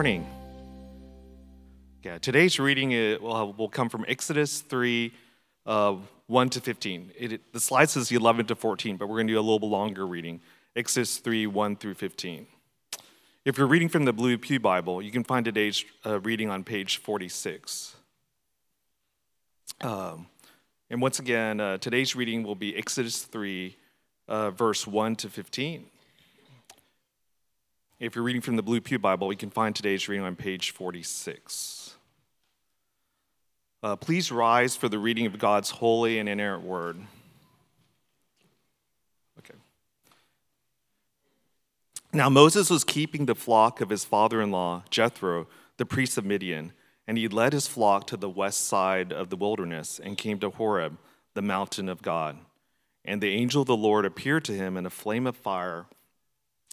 morning. Yeah, today's reading it will, will come from Exodus 3 uh, 1 to 15. It, the slide says 11 to 14, but we're going to do a little longer reading Exodus 3 1 through 15. If you're reading from the Blue Pew Bible, you can find today's uh, reading on page 46. Um, and once again, uh, today's reading will be Exodus 3, uh, verse 1 to 15. If you're reading from the Blue Pew Bible, we can find today's reading on page 46. Uh, please rise for the reading of God's holy and inerrant word. Okay. Now, Moses was keeping the flock of his father in law, Jethro, the priest of Midian, and he led his flock to the west side of the wilderness and came to Horeb, the mountain of God. And the angel of the Lord appeared to him in a flame of fire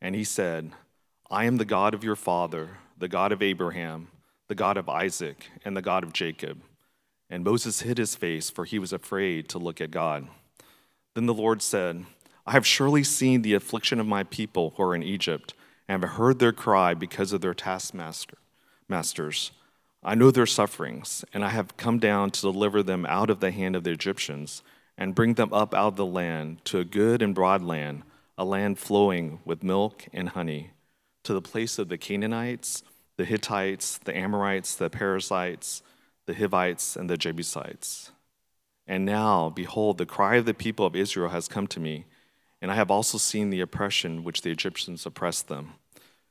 And he said, I am the God of your father, the God of Abraham, the God of Isaac, and the God of Jacob. And Moses hid his face, for he was afraid to look at God. Then the Lord said, I have surely seen the affliction of my people who are in Egypt, and have heard their cry because of their taskmasters. I know their sufferings, and I have come down to deliver them out of the hand of the Egyptians, and bring them up out of the land to a good and broad land a land flowing with milk and honey, to the place of the Canaanites, the Hittites, the Amorites, the Perizzites, the Hivites, and the Jebusites. And now, behold, the cry of the people of Israel has come to me, and I have also seen the oppression which the Egyptians oppressed them.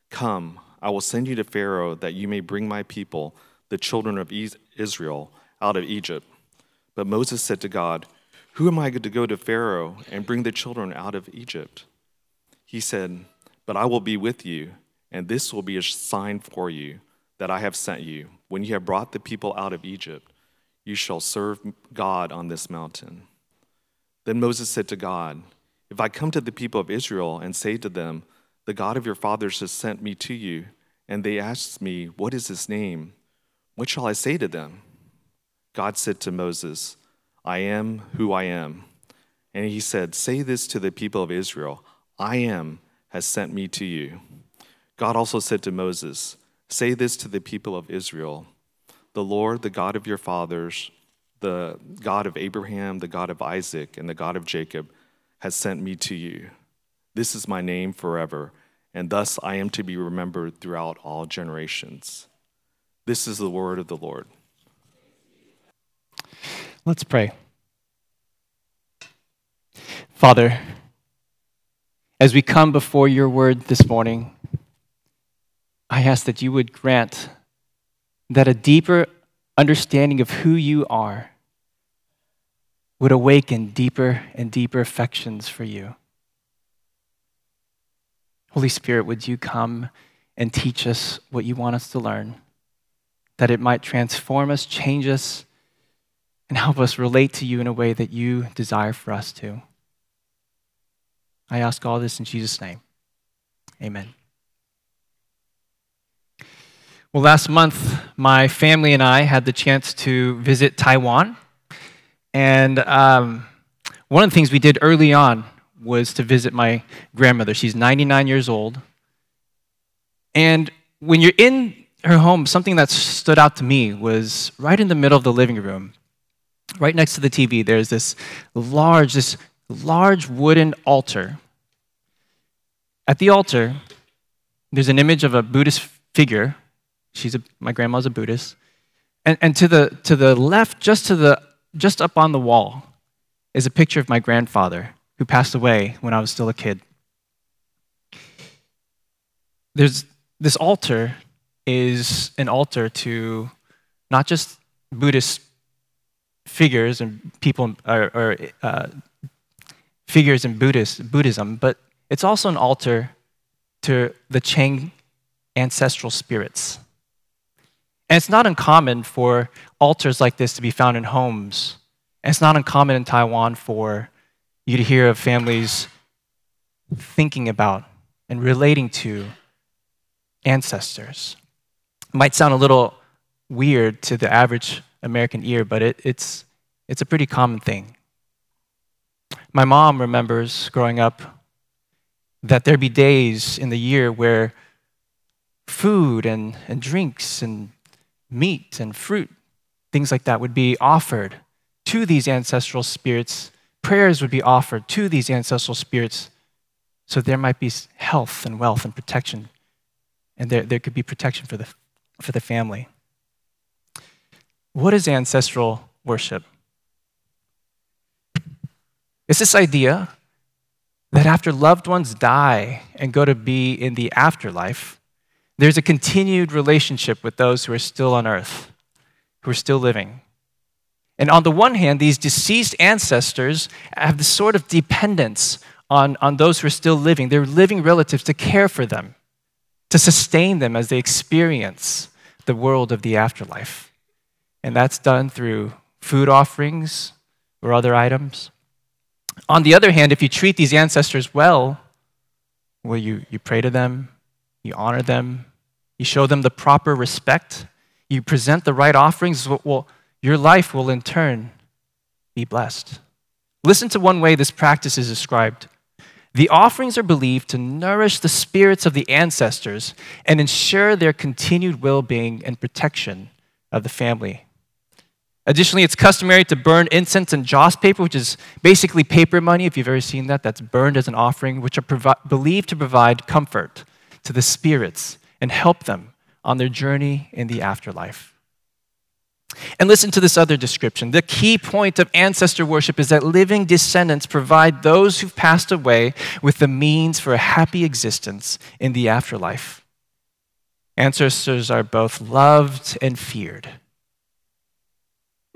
Come, I will send you to Pharaoh, that you may bring my people, the children of Israel, out of Egypt. But Moses said to God, Who am I to go to Pharaoh and bring the children out of Egypt? He said, But I will be with you, and this will be a sign for you that I have sent you. When you have brought the people out of Egypt, you shall serve God on this mountain. Then Moses said to God, If I come to the people of Israel and say to them, The God of your fathers has sent me to you, and they ask me, What is his name? What shall I say to them? God said to Moses, I am who I am. And he said, Say this to the people of Israel I am has sent me to you. God also said to Moses, Say this to the people of Israel The Lord, the God of your fathers, the God of Abraham, the God of Isaac, and the God of Jacob, has sent me to you. This is my name forever, and thus I am to be remembered throughout all generations. This is the word of the Lord. Let's pray. Father, as we come before your word this morning, I ask that you would grant that a deeper understanding of who you are would awaken deeper and deeper affections for you. Holy Spirit, would you come and teach us what you want us to learn, that it might transform us, change us, and help us relate to you in a way that you desire for us to. I ask all this in Jesus' name. Amen. Well, last month, my family and I had the chance to visit Taiwan. And um, one of the things we did early on was to visit my grandmother. She's 99 years old. And when you're in her home, something that stood out to me was right in the middle of the living room, right next to the TV, there's this large, this large wooden altar. At the altar, there's an image of a Buddhist figure. She's a, my grandma's a Buddhist. And, and to, the, to the left, just, to the, just up on the wall, is a picture of my grandfather who passed away when I was still a kid. There's, this altar is an altar to not just Buddhist figures and people or, or uh, figures in Buddhist, Buddhism, but it's also an altar to the Chang ancestral spirits. And it's not uncommon for altars like this to be found in homes. And it's not uncommon in Taiwan for you to hear of families thinking about and relating to ancestors. It might sound a little weird to the average American ear, but it, it's, it's a pretty common thing. My mom remembers growing up that there'd be days in the year where food and, and drinks and meat and fruit, things like that, would be offered to these ancestral spirits. Prayers would be offered to these ancestral spirits so there might be health and wealth and protection. And there, there could be protection for the, for the family. What is ancestral worship? It's this idea that after loved ones die and go to be in the afterlife, there's a continued relationship with those who are still on earth, who are still living. And on the one hand, these deceased ancestors have this sort of dependence on, on those who are still living, their living relatives, to care for them, to sustain them as they experience the world of the afterlife. And that's done through food offerings or other items. On the other hand, if you treat these ancestors well, well, you, you pray to them, you honor them, you show them the proper respect, you present the right offerings, well, your life will in turn be blessed. Listen to one way this practice is described. The offerings are believed to nourish the spirits of the ancestors and ensure their continued well being and protection of the family. Additionally, it's customary to burn incense and joss paper, which is basically paper money, if you've ever seen that, that's burned as an offering, which are provi- believed to provide comfort to the spirits and help them on their journey in the afterlife. And listen to this other description. The key point of ancestor worship is that living descendants provide those who've passed away with the means for a happy existence in the afterlife. Ancestors are both loved and feared.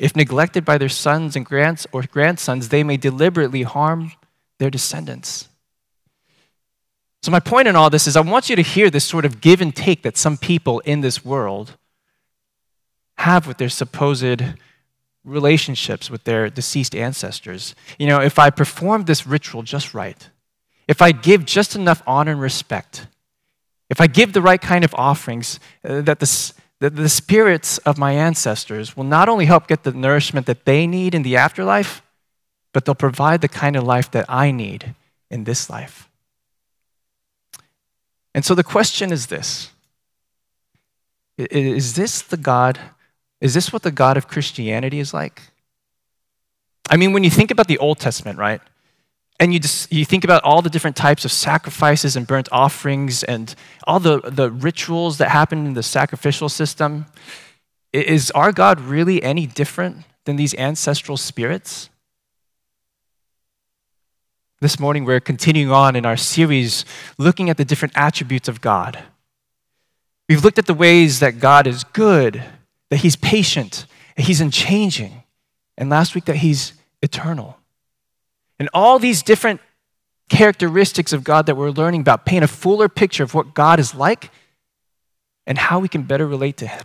If neglected by their sons and grands or grandsons, they may deliberately harm their descendants. So, my point in all this is I want you to hear this sort of give and take that some people in this world have with their supposed relationships with their deceased ancestors. You know, if I perform this ritual just right, if I give just enough honor and respect, if I give the right kind of offerings, uh, that the, that the spirits of my ancestors will not only help get the nourishment that they need in the afterlife, but they'll provide the kind of life that I need in this life. And so the question is this Is this the God? Is this what the God of Christianity is like? I mean, when you think about the Old Testament, right? And you, just, you think about all the different types of sacrifices and burnt offerings and all the, the rituals that happen in the sacrificial system. Is our God really any different than these ancestral spirits? This morning, we're continuing on in our series looking at the different attributes of God. We've looked at the ways that God is good, that He's patient, that He's unchanging, and last week that He's eternal. And all these different characteristics of God that we're learning about paint a fuller picture of what God is like and how we can better relate to Him.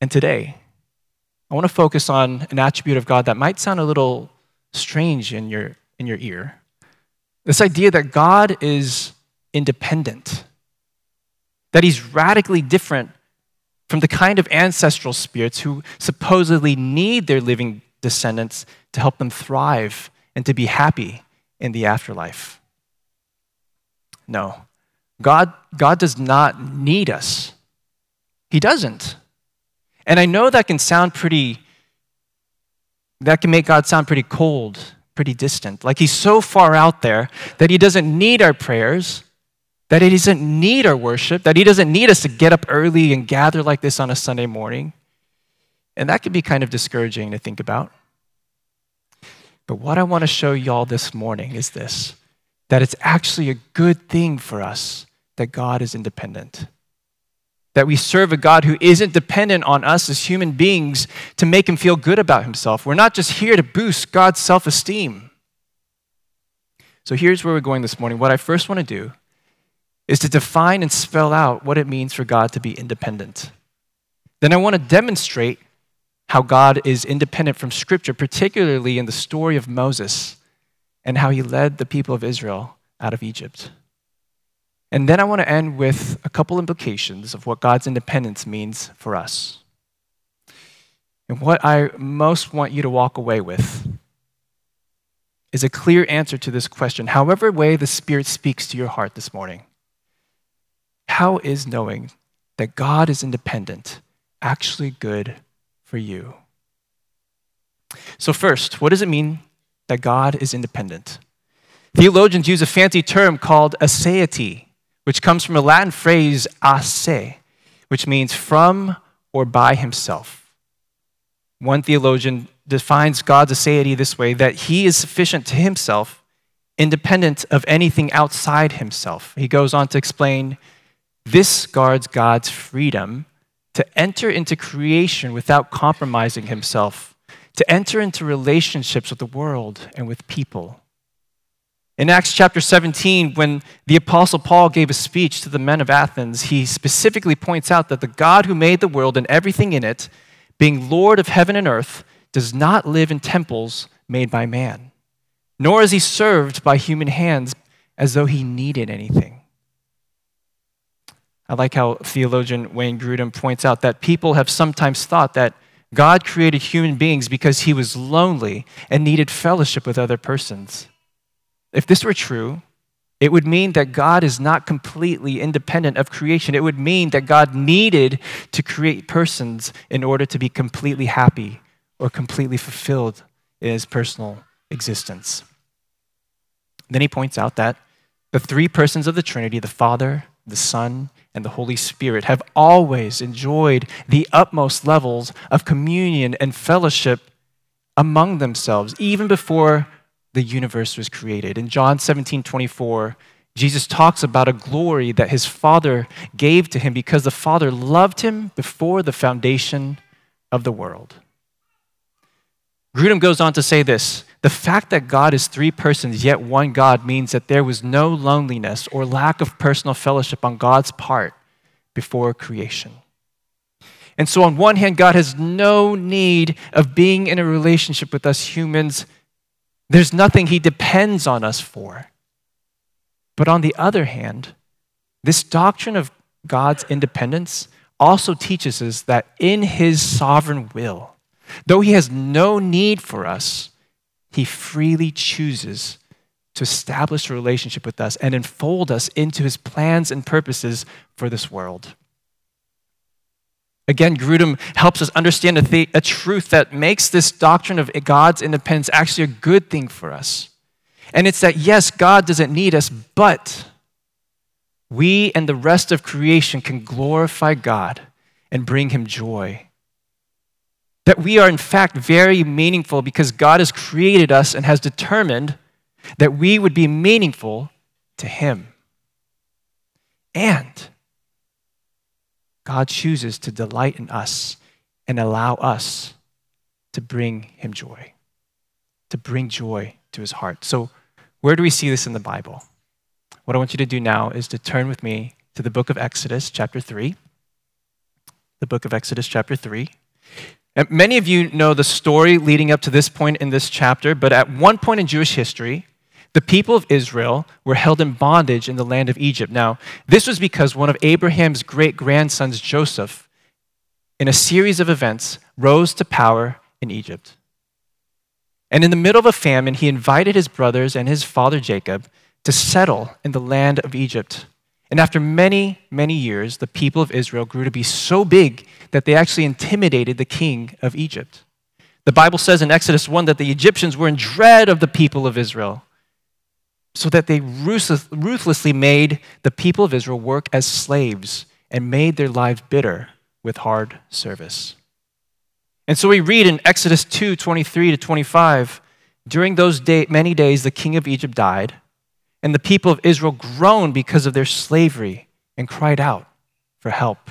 And today, I want to focus on an attribute of God that might sound a little strange in your, in your ear. This idea that God is independent, that he's radically different from the kind of ancestral spirits who supposedly need their living descendants to help them thrive and to be happy in the afterlife. No, God, God does not need us. He doesn't. And I know that can sound pretty that can make God sound pretty cold, pretty distant. Like he's so far out there that he doesn't need our prayers, that he doesn't need our worship, that he doesn't need us to get up early and gather like this on a Sunday morning. And that can be kind of discouraging to think about. But what I want to show y'all this morning is this that it's actually a good thing for us that God is independent that we serve a God who isn't dependent on us as human beings to make him feel good about himself. We're not just here to boost God's self esteem. So here's where we're going this morning. What I first want to do is to define and spell out what it means for God to be independent. Then I want to demonstrate how God is independent from Scripture, particularly in the story of Moses and how he led the people of Israel out of Egypt. And then I want to end with a couple implications of what God's independence means for us. And what I most want you to walk away with is a clear answer to this question, however way the Spirit speaks to your heart this morning. How is knowing that God is independent actually good for you? So, first, what does it mean that God is independent? Theologians use a fancy term called aseity, which comes from a Latin phrase a se, which means from or by himself. One theologian defines God's aseity this way that he is sufficient to himself, independent of anything outside himself. He goes on to explain this guards God's freedom to enter into creation without compromising himself, to enter into relationships with the world and with people. In Acts chapter 17, when the Apostle Paul gave a speech to the men of Athens, he specifically points out that the God who made the world and everything in it, being Lord of heaven and earth, does not live in temples made by man, nor is he served by human hands as though he needed anything. I like how theologian Wayne Grudem points out that people have sometimes thought that God created human beings because he was lonely and needed fellowship with other persons. If this were true, it would mean that God is not completely independent of creation. It would mean that God needed to create persons in order to be completely happy or completely fulfilled in his personal existence. Then he points out that the three persons of the Trinity, the Father, the Son, and the Holy Spirit have always enjoyed the utmost levels of communion and fellowship among themselves, even before the universe was created. In John 17 24, Jesus talks about a glory that his Father gave to him because the Father loved him before the foundation of the world. Grudem goes on to say this the fact that God is three persons, yet one God, means that there was no loneliness or lack of personal fellowship on God's part before creation. And so, on one hand, God has no need of being in a relationship with us humans. There's nothing He depends on us for. But on the other hand, this doctrine of God's independence also teaches us that in His sovereign will, though He has no need for us, he freely chooses to establish a relationship with us and enfold us into his plans and purposes for this world. Again, Grudem helps us understand a, th- a, truth that makes this doctrine of God's independence actually a good thing for us. And it's that, yes, God doesn't need us, but we and the rest of creation can glorify God and bring him joy that we are, in fact, very meaningful because God has created us and has determined that we would be meaningful to Him. And God chooses to delight in us and allow us to bring Him joy, to bring joy to His heart. So, where do we see this in the Bible? What I want you to do now is to turn with me to the book of Exodus, chapter 3. The book of Exodus, chapter 3. And many of you know the story leading up to this point in this chapter, but at one point in Jewish history, the people of Israel were held in bondage in the land of Egypt. Now, this was because one of Abraham's great grandsons, Joseph, in a series of events, rose to power in Egypt. And in the middle of a famine, he invited his brothers and his father Jacob to settle in the land of Egypt. And after many, many years, the people of Israel grew to be so big that they actually intimidated the king of Egypt. The Bible says in Exodus 1 that the Egyptians were in dread of the people of Israel, so that they ruthlessly made the people of Israel work as slaves and made their lives bitter with hard service. And so we read in Exodus 2 23 to 25, during those day, many days, the king of Egypt died and the people of Israel groaned because of their slavery and cried out for help.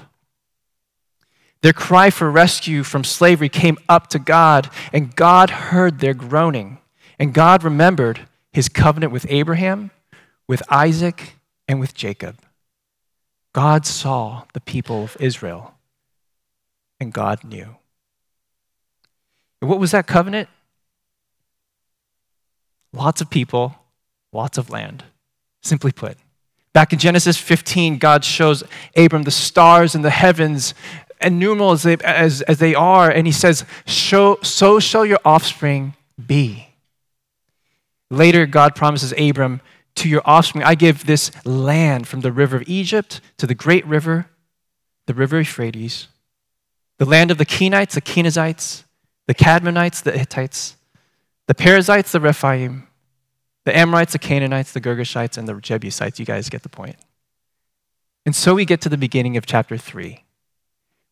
Their cry for rescue from slavery came up to God, and God heard their groaning. And God remembered his covenant with Abraham, with Isaac, and with Jacob. God saw the people of Israel, and God knew. And what was that covenant? Lots of people, lots of land. Simply put, back in Genesis 15, God shows Abram the stars in the heavens, innumerable as they, as, as they are, and he says, So shall your offspring be. Later, God promises Abram, To your offspring, I give this land from the river of Egypt to the great river, the river Euphrates, the land of the Kenites, the Kenizzites, the Kadmonites, the Hittites, the Perizzites, the Rephaim, the Amorites, the Canaanites, the Girgashites, and the Jebusites. You guys get the point. And so we get to the beginning of chapter 3,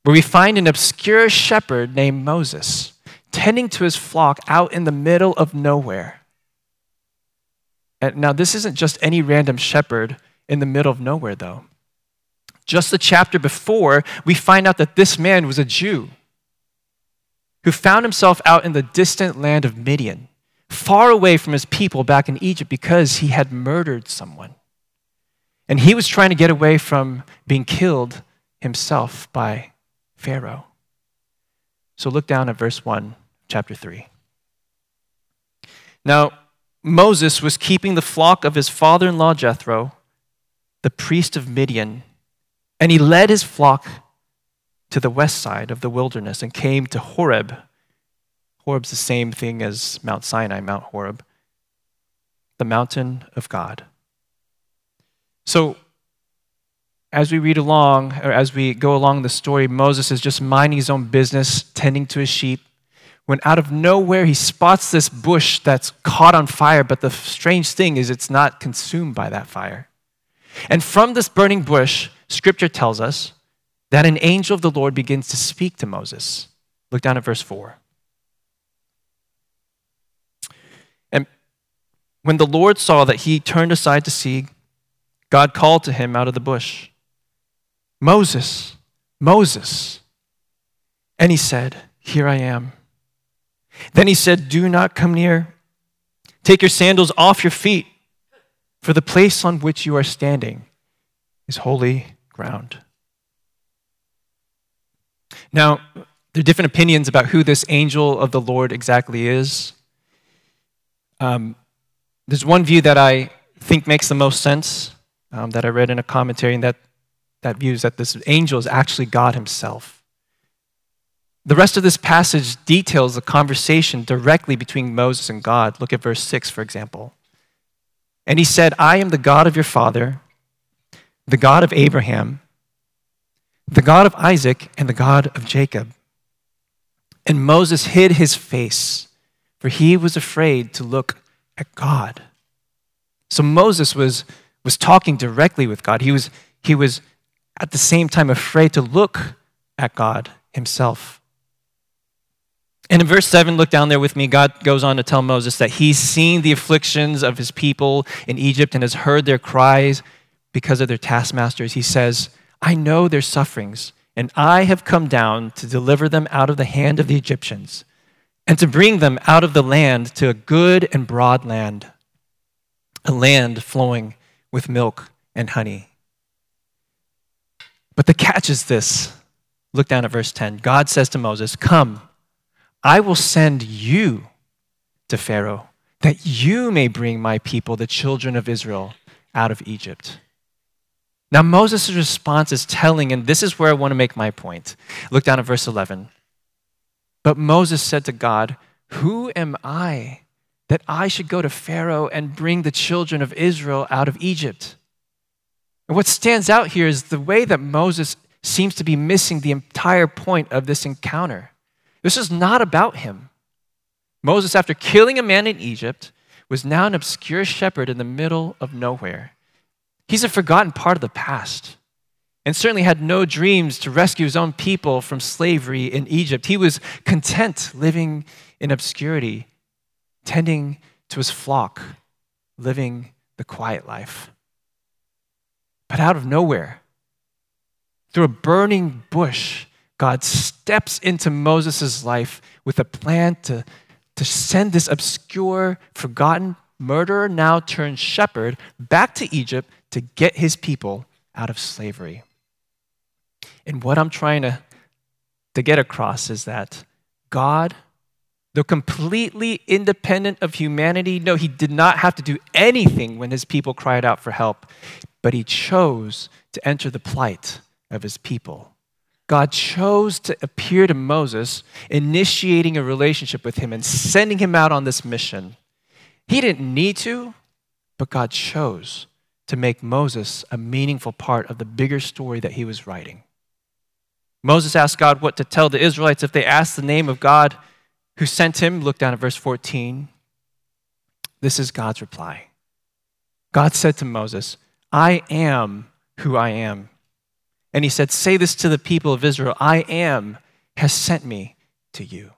where we find an obscure shepherd named Moses tending to his flock out in the middle of nowhere. And now, this isn't just any random shepherd in the middle of nowhere, though. Just the chapter before, we find out that this man was a Jew who found himself out in the distant land of Midian, far away from his people back in Egypt because he had murdered someone. And he was trying to get away from being killed himself by Pharaoh. So look down at verse 1, chapter 3. Now, Moses was keeping the flock of his father in law Jethro, the priest of Midian, and he led his flock to the west side of the wilderness and came to Horeb. Horeb's the same thing as Mount Sinai, Mount Horeb, the mountain of God. So, as we read along, or as we go along the story, Moses is just minding his own business, tending to his sheep, when out of nowhere he spots this bush that's caught on fire, but the strange thing is it's not consumed by that fire. And from this burning bush, scripture tells us that an angel of the Lord begins to speak to Moses. Look down at verse 4. And when the Lord saw that he turned aside to see, God called to him out of the bush, Moses, Moses. And he said, Here I am. Then he said, Do not come near. Take your sandals off your feet, for the place on which you are standing is holy ground. Now, there are different opinions about who this angel of the Lord exactly is. Um, there's one view that I think makes the most sense um, that I read in a commentary, and that, that view is that this angel is actually God Himself. The rest of this passage details the conversation directly between Moses and God. Look at verse 6, for example. And he said, I am the God of your father, the God of Abraham the God of Isaac and the God of Jacob. And Moses hid his face, for he was afraid to look at God. So Moses was, was talking directly with God. He was, he was at the same time afraid to look at God himself. And in verse 7, look down there with me, God goes on to tell Moses that he's seen the afflictions of his people in Egypt and has heard their cries because of their taskmasters. He says, I know their sufferings, and I have come down to deliver them out of the hand of the Egyptians and to bring them out of the land to a good and broad land, a land flowing with milk and honey. But the catch is this. Look down at verse 10. God says to Moses, Come, I will send you to Pharaoh, that you may bring my people, the children of Israel, out of Egypt. Now, Moses' response is telling, and this is where I want to make my point. Look down at verse 11. But Moses said to God, Who am I that I should go to Pharaoh and bring the children of Israel out of Egypt? And what stands out here is the way that Moses seems to be missing the entire point of this encounter. This is not about him. Moses, after killing a man in Egypt, was now an obscure shepherd in the middle of nowhere. He's a forgotten part of the past and certainly had no dreams to rescue his own people from slavery in Egypt. He was content living in obscurity, tending to his flock, living the quiet life. But out of nowhere, through a burning bush, God steps into Moses' life with a plan to, to send this obscure, forgotten murderer, now turned shepherd, back to Egypt to get his people out of slavery. And what I'm trying to, to get across is that God, though completely independent of humanity, no, he did not have to do anything when his people cried out for help, but he chose to enter the plight of his people. God chose to appear to Moses, initiating a relationship with him and sending him out on this mission. He didn't need to, but God chose to make Moses a meaningful part of the bigger story that he was writing. Moses asked God what to tell the Israelites if they asked the name of God who sent him. Look down at verse 14. This is God's reply. God said to Moses, I am who I am. And he said, Say this to the people of Israel I am has sent me to you.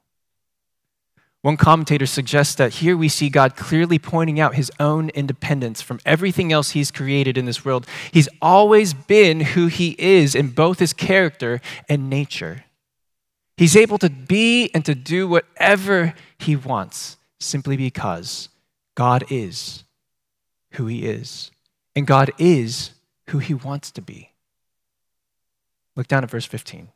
One commentator suggests that here we see God clearly pointing out his own independence from everything else he's created in this world. He's always been who he is in both his character and nature. He's able to be and to do whatever he wants simply because God is who he is, and God is who he wants to be. Look down at verse 15.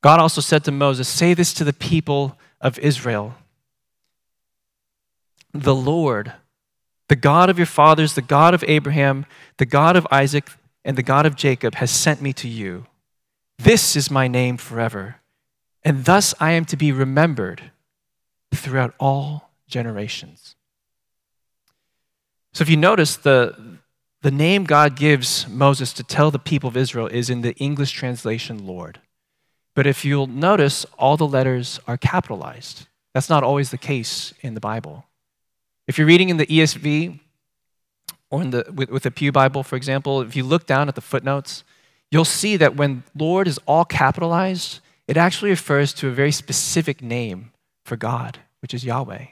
God also said to Moses, Say this to the people of Israel The Lord, the God of your fathers, the God of Abraham, the God of Isaac, and the God of Jacob, has sent me to you. This is my name forever, and thus I am to be remembered throughout all generations. So if you notice, the, the name God gives Moses to tell the people of Israel is in the English translation, Lord. But if you'll notice, all the letters are capitalized. That's not always the case in the Bible. If you're reading in the ESV or in the, with, with the Pew Bible, for example, if you look down at the footnotes, you'll see that when Lord is all capitalized, it actually refers to a very specific name for God, which is Yahweh.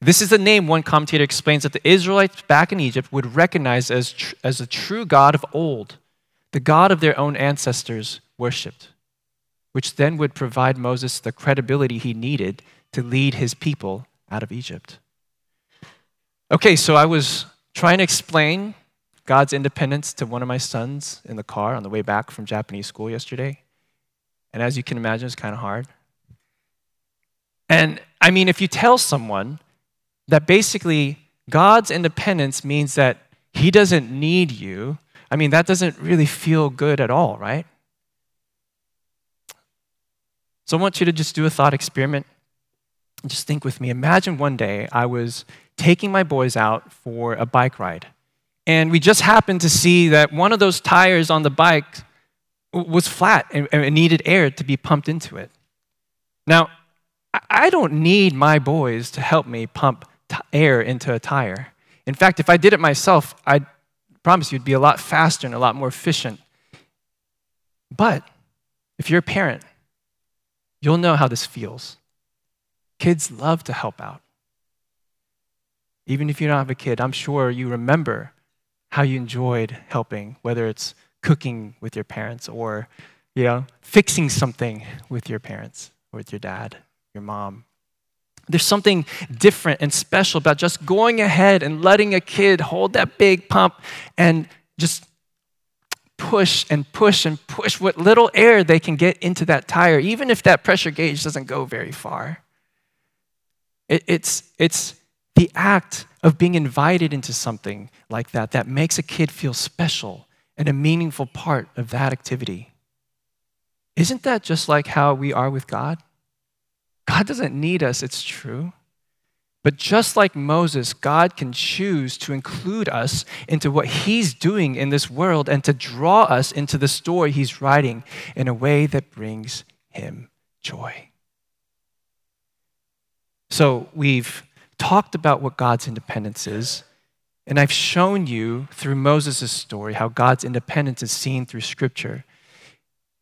This is the name one commentator explains that the Israelites back in Egypt would recognize as, tr- as the true God of old, the God of their own ancestors worshipped which then would provide Moses the credibility he needed to lead his people out of Egypt. Okay, so I was trying to explain God's independence to one of my sons in the car on the way back from Japanese school yesterday. And as you can imagine, it's kind of hard. And I mean, if you tell someone that basically God's independence means that he doesn't need you, I mean, that doesn't really feel good at all, right? So I want you to just do a thought experiment. Just think with me. Imagine one day I was taking my boys out for a bike ride, and we just happened to see that one of those tires on the bike was flat and, needed air to be pumped into it. Now, I don't need my boys to help me pump t- air into a tire. In fact, if I did it myself, I promise you it'd be a lot faster and a lot more efficient. But if you're a parent You'll know how this feels. Kids love to help out. Even if you don't have a kid, I'm sure you remember how you enjoyed helping, whether it's cooking with your parents or, you know, fixing something with your parents or with your dad, your mom. There's something different and special about just going ahead and letting a kid hold that big pump and just push and push and push what little air they can get into that tire, even if that pressure gauge doesn't go very far. It, it's, it's the act of being invited into something like that that makes a kid feel special and a meaningful part of that activity. Isn't that just like how we are with God? God doesn't need us, it's true. But just like Moses, God can choose to include us into what he's doing in this world and to draw us into the story he's writing in a way that brings him joy. So we've talked about what God's independence is, and I've shown you through Moses' story how God's independence is seen through Scripture.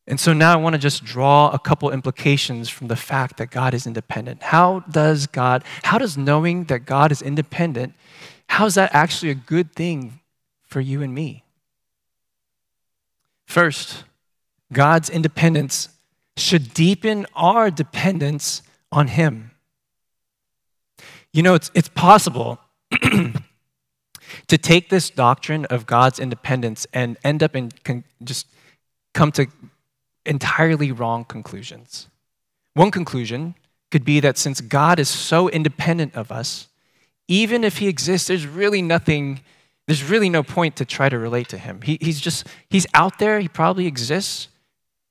And so now I want to just draw a couple implications from the fact that God is independent. How does God, how does knowing that God is independent, how is that actually a good thing for you and me? First, God's independence should deepen our dependence on Him. You know, it's, it's possible to take this doctrine of God's independence and end up in con- just come to entirely wrong conclusions. One conclusion could be that since God is so independent of us, even if he exists, there's really nothing, there's really no point to try to relate to him. He, he's just, he's out there, he probably exists,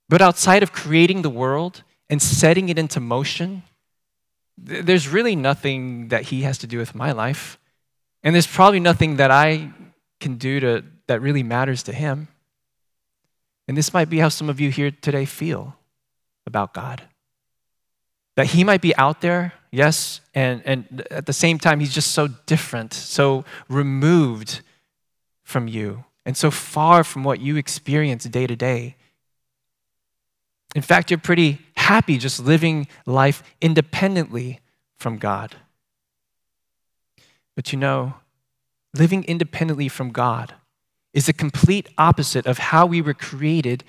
but outside of creating the world and setting it into motion, th- there's really nothing that he has to do with my life. And there's probably nothing that I can do to, that really matters to him. And this might be how some of you here today feel about God. That he might be out there, yes, and, and at the same time, he's just so different, so removed from you, and so far from what you experience day to day. In fact, you're pretty happy just living life independently from God. But you know, living independently from God is the complete opposite of how we were created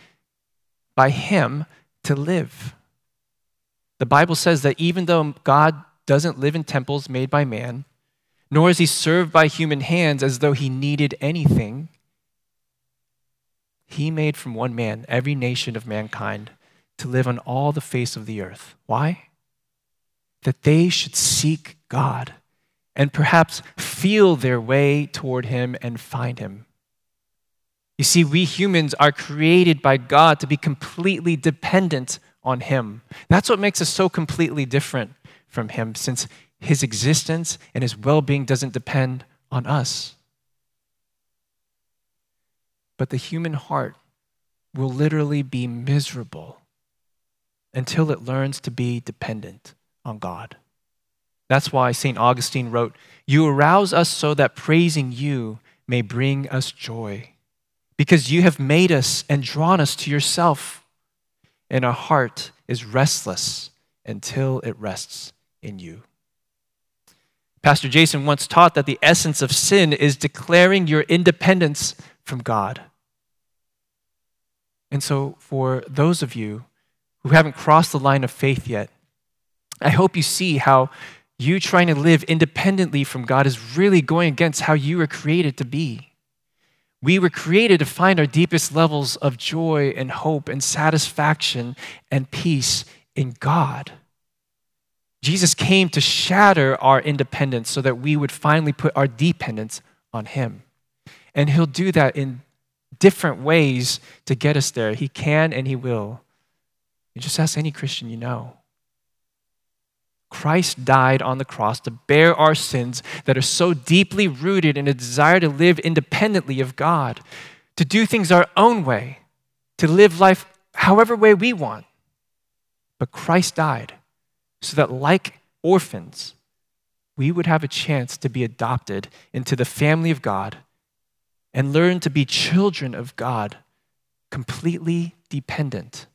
by Him to live. The Bible says that even though God doesn't live in temples made by man, nor is He served by human hands as though He needed anything, He made from one man every nation of mankind to live on all the face of the earth. Why? That they should seek God and perhaps feel their way toward Him and find Him. You see, we humans are created by God to be completely dependent on Him. That's what makes us so completely different from Him, since His existence and His well being doesn't depend on us. But the human heart will literally be miserable until it learns to be dependent on God. That's why St. Augustine wrote, You arouse us so that praising you may bring us joy because you have made us and drawn us to yourself, and our heart is restless until it rests in you. Pastor Jason once taught that the essence of sin is declaring your independence from God. And so, for those of you who haven't crossed the line of faith yet, I hope you see how you trying to live independently from God is really going against how you were created to be. We were created to find our deepest levels of joy and hope and satisfaction and peace in God. Jesus came to shatter our independence so that we would finally put our dependence on Him. And He'll do that in different ways to get us there. He can and He will. You just ask any Christian you know. Christ died on the cross to bear our sins that are so deeply rooted in a desire to live independently of God, to do things our own way, to live life however way we want. But Christ died so that, like orphans, we would have a chance to be adopted into the family of God and learn to be children of God, completely dependent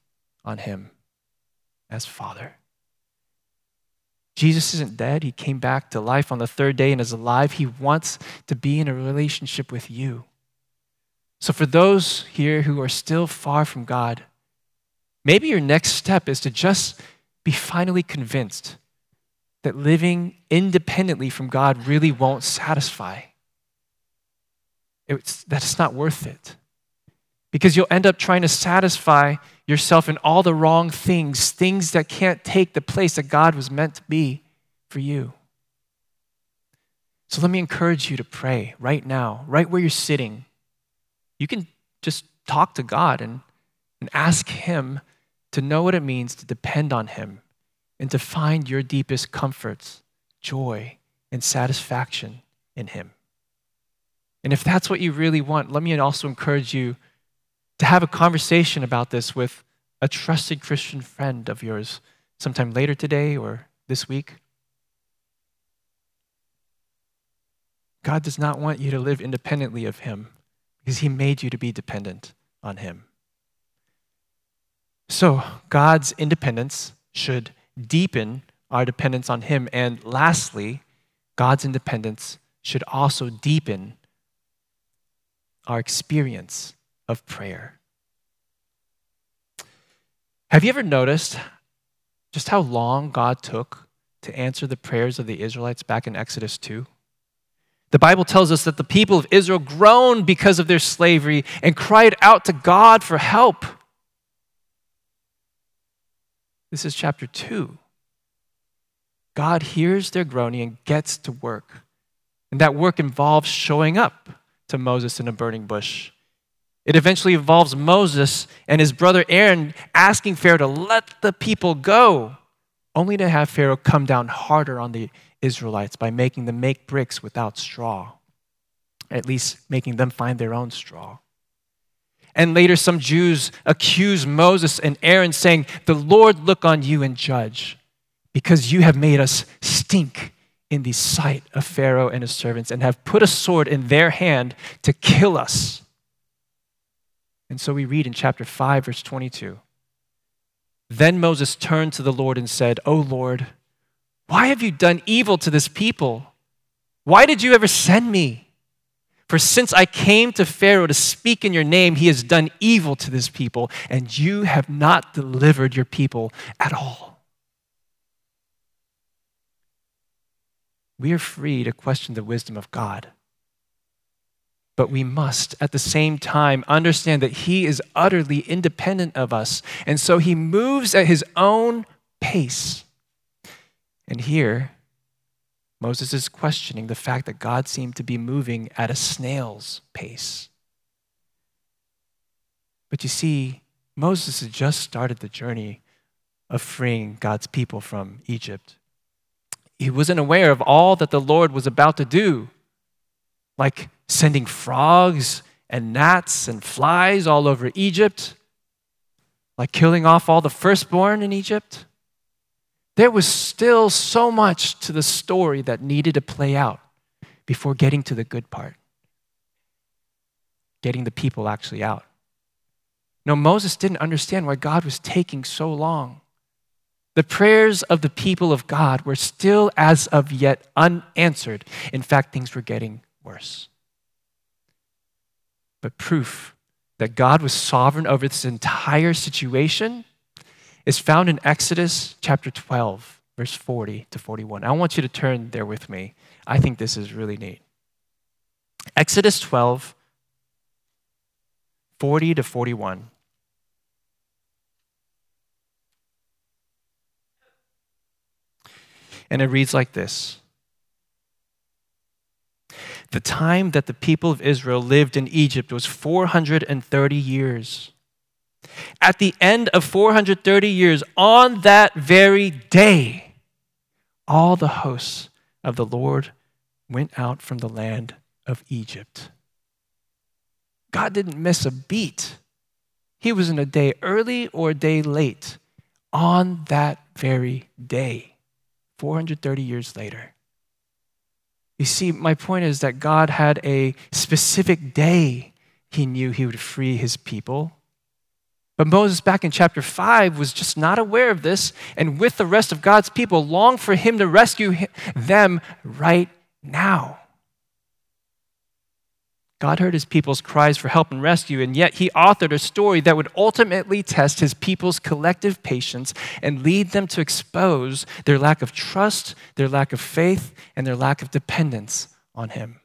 on Him as Father. Jesus isn't dead. He came back to life on the third day and is alive. He wants to be in a relationship with you. So, for those here who are still far from God, maybe your next step is to just be finally convinced that living independently from God really won't satisfy. It's, that's not worth it. Because you'll end up trying to satisfy yourself in all the wrong things, things that can't take the place that God was meant to be for you. So let me encourage you to pray right now, right where you're sitting. You can just talk to God and, and ask Him to know what it means to depend on Him and to find your deepest comforts, joy, and satisfaction in Him. And if that's what you really want, let me also encourage you to have a conversation about this with a trusted Christian friend of yours sometime later today or this week. God does not want you to live independently of Him because He made you to be dependent on Him. So, God's independence should deepen our dependence on Him. And lastly, God's independence should also deepen our experience of prayer. Have you ever noticed just how long God took to answer the prayers of the Israelites back in Exodus 2? The Bible tells us that the people of Israel groaned because of their slavery and cried out to God for help. This is chapter 2. God hears their groaning and gets to work. And that work involves showing up to Moses in a burning bush. It eventually involves Moses and his brother Aaron asking Pharaoh to let the people go, only to have Pharaoh come down harder on the Israelites by making them make bricks without straw, at least making them find their own straw. And later, some Jews accuse Moses and Aaron, saying, The Lord look on you and judge, because you have made us stink in the sight of Pharaoh and his servants, and have put a sword in their hand to kill us. And so we read in chapter 5, verse 22. Then Moses turned to the Lord and said, O Lord, why have you done evil to this people? Why did you ever send me? For since I came to Pharaoh to speak in your name, he has done evil to this people, and you have not delivered your people at all. We are free to question the wisdom of God. But we must, at the same time, understand that He is utterly independent of us. And so He moves at His own pace. And here, Moses is questioning the fact that God seemed to be moving at a snail's pace. But you see, Moses had just started the journey of freeing God's people from Egypt. He wasn't aware of all that the Lord was about to do, like sending frogs and gnats and flies all over Egypt, like killing off all the firstborn in Egypt. There was still so much to the story that needed to play out before getting to the good part getting the people actually out. No, Moses didn't understand why God was taking so long. The prayers of the people of God were still, as of yet, unanswered. In fact, things were getting worse but proof that God was sovereign over this entire situation is found in Exodus chapter 12, verse 40 to 41. I want you to turn there with me. I think this is really neat. Exodus 12, 40 to 41. And it reads like this the time that the people of Israel lived in Egypt was 430 years. At the end of 430 years, on that very day, all the hosts of the Lord went out from the land of Egypt. God didn't miss a beat. He was in a day early or a day late on that very day, 430 years later. You see, my point is that God had a specific day he knew he would free his people. But Moses, back in chapter 5, was just not aware of this, and with the rest of God's people, longed for him to rescue them right now. God heard his people's cries for help and rescue, and yet he authored a story that would ultimately test his people's collective patience and lead them to expose their lack of trust, their lack of faith, and their lack of dependence on him.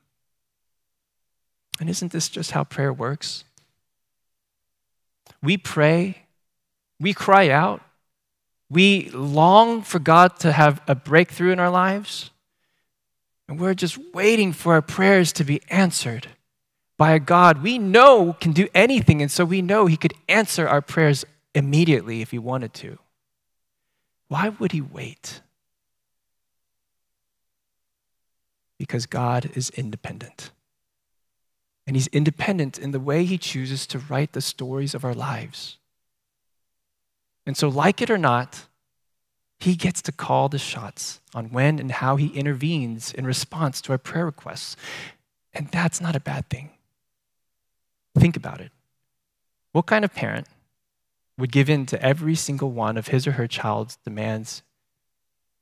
And isn't this just how prayer works? We pray, we cry out, we long for God to have a breakthrough in our lives, and we're just waiting for our prayers to be answered by a God we know can do anything, and so we know He could answer our prayers immediately if He wanted to. Why would He wait? Because God is independent. And He's independent in the way He chooses to write the stories of our lives. And so, like it or not, He gets to call the shots on when and how He intervenes in response to our prayer requests. And that's not a bad thing. Think about it. What kind of parent would give in to every single one of his or her child's demands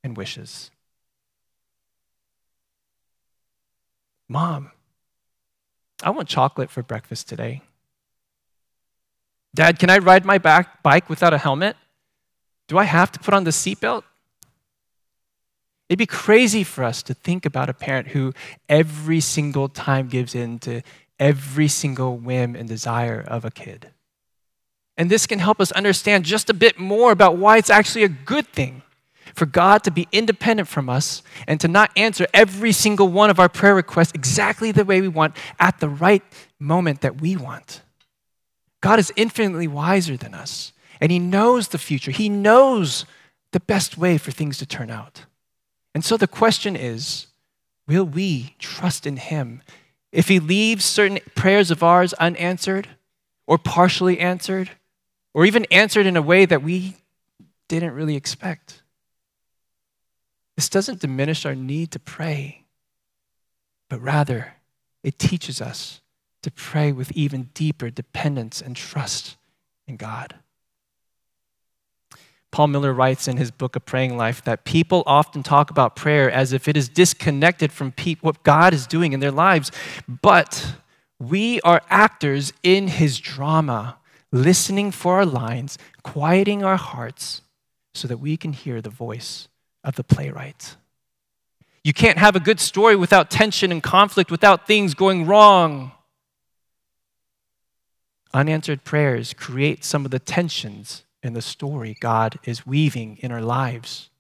and wishes? Mom, I want chocolate for breakfast today. Dad, can I ride my back bike without a helmet? Do I have to put on the seatbelt? It'd be crazy for us to think about a parent who every single time gives in to every single whim and desire of a kid. And this can help us understand just a bit more about why it's actually a good thing for God to be independent from us and to not answer every single one of our prayer requests exactly the way we want at the right moment that we want. God is infinitely wiser than us, and He knows the future. He knows the best way for things to turn out. And so the question is will we trust in Him? If He leaves certain prayers of ours unanswered, or partially answered, or even answered in a way that we didn't really expect. This doesn't diminish our need to pray, but rather it teaches us to pray with even deeper dependence and trust in God. Paul Miller writes in his book, A Praying Life, that people often talk about prayer as if it is disconnected from pe- what God is doing in their lives. But we are actors in his drama, listening for our lines, quieting our hearts so that we can hear the voice of the playwright. You can't have a good story without tension and conflict, without things going wrong. Unanswered prayers create some of the tensions in the story God is weaving in our lives.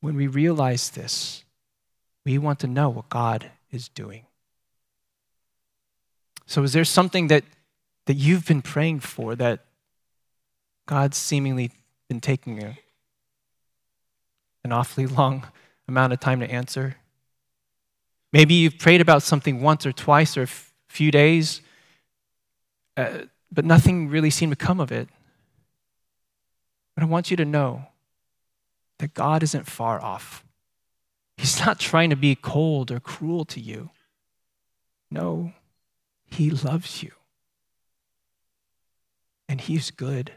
When we realize this, we want to know what God is doing. So, is there something that, that you've been praying for that God's seemingly been taking a, an awfully long amount of time to answer? Maybe you've prayed about something once or twice or a few days, uh, but nothing really seemed to come of it. But I want you to know that God isn't far off. He's not trying to be cold or cruel to you. No, He loves you. And He's good.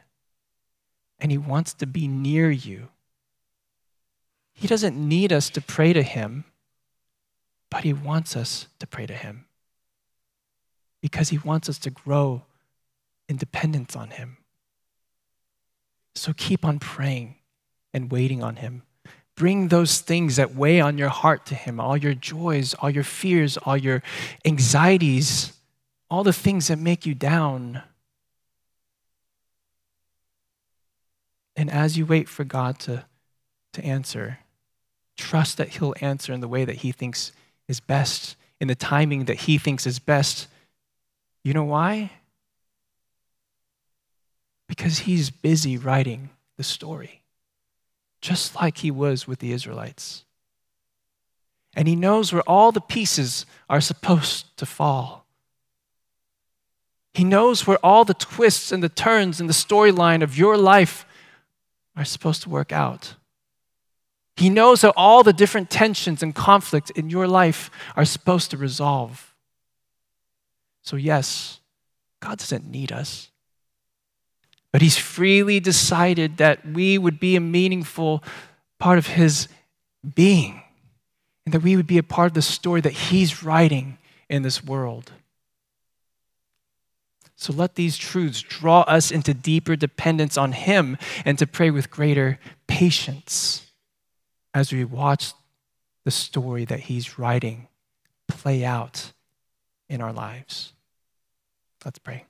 And He wants to be near you. He doesn't need us to pray to Him, but He wants us to pray to Him because He wants us to grow in dependence on Him. So keep on praying and waiting on Him. Bring those things that weigh on your heart to Him all your joys, all your fears, all your anxieties, all the things that make you down. And as you wait for God to, to answer, trust that He'll answer in the way that He thinks is best, in the timing that He thinks is best. You know why? Because he's busy writing the story, just like he was with the Israelites. And he knows where all the pieces are supposed to fall. He knows where all the twists and the turns in the storyline of your life are supposed to work out. He knows how all the different tensions and conflicts in your life are supposed to resolve. So, yes, God doesn't need us. But he's freely decided that we would be a meaningful part of his being and that we would be a part of the story that he's writing in this world. So let these truths draw us into deeper dependence on him and to pray with greater patience as we watch the story that he's writing play out in our lives. Let's pray.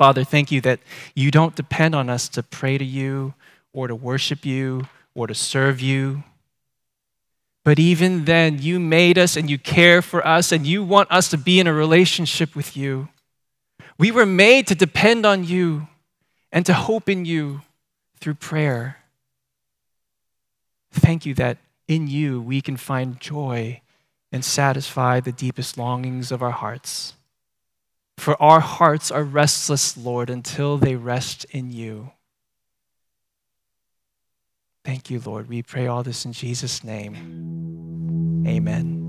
Father, thank you that you don't depend on us to pray to you or to worship you or to serve you. But even then, you made us and you care for us and you want us to be in a relationship with you. We were made to depend on you and to hope in you through prayer. Thank you that in you we can find joy and satisfy the deepest longings of our hearts. For our hearts are restless, Lord, until they rest in you. Thank you, Lord. We pray all this in Jesus' name. Amen.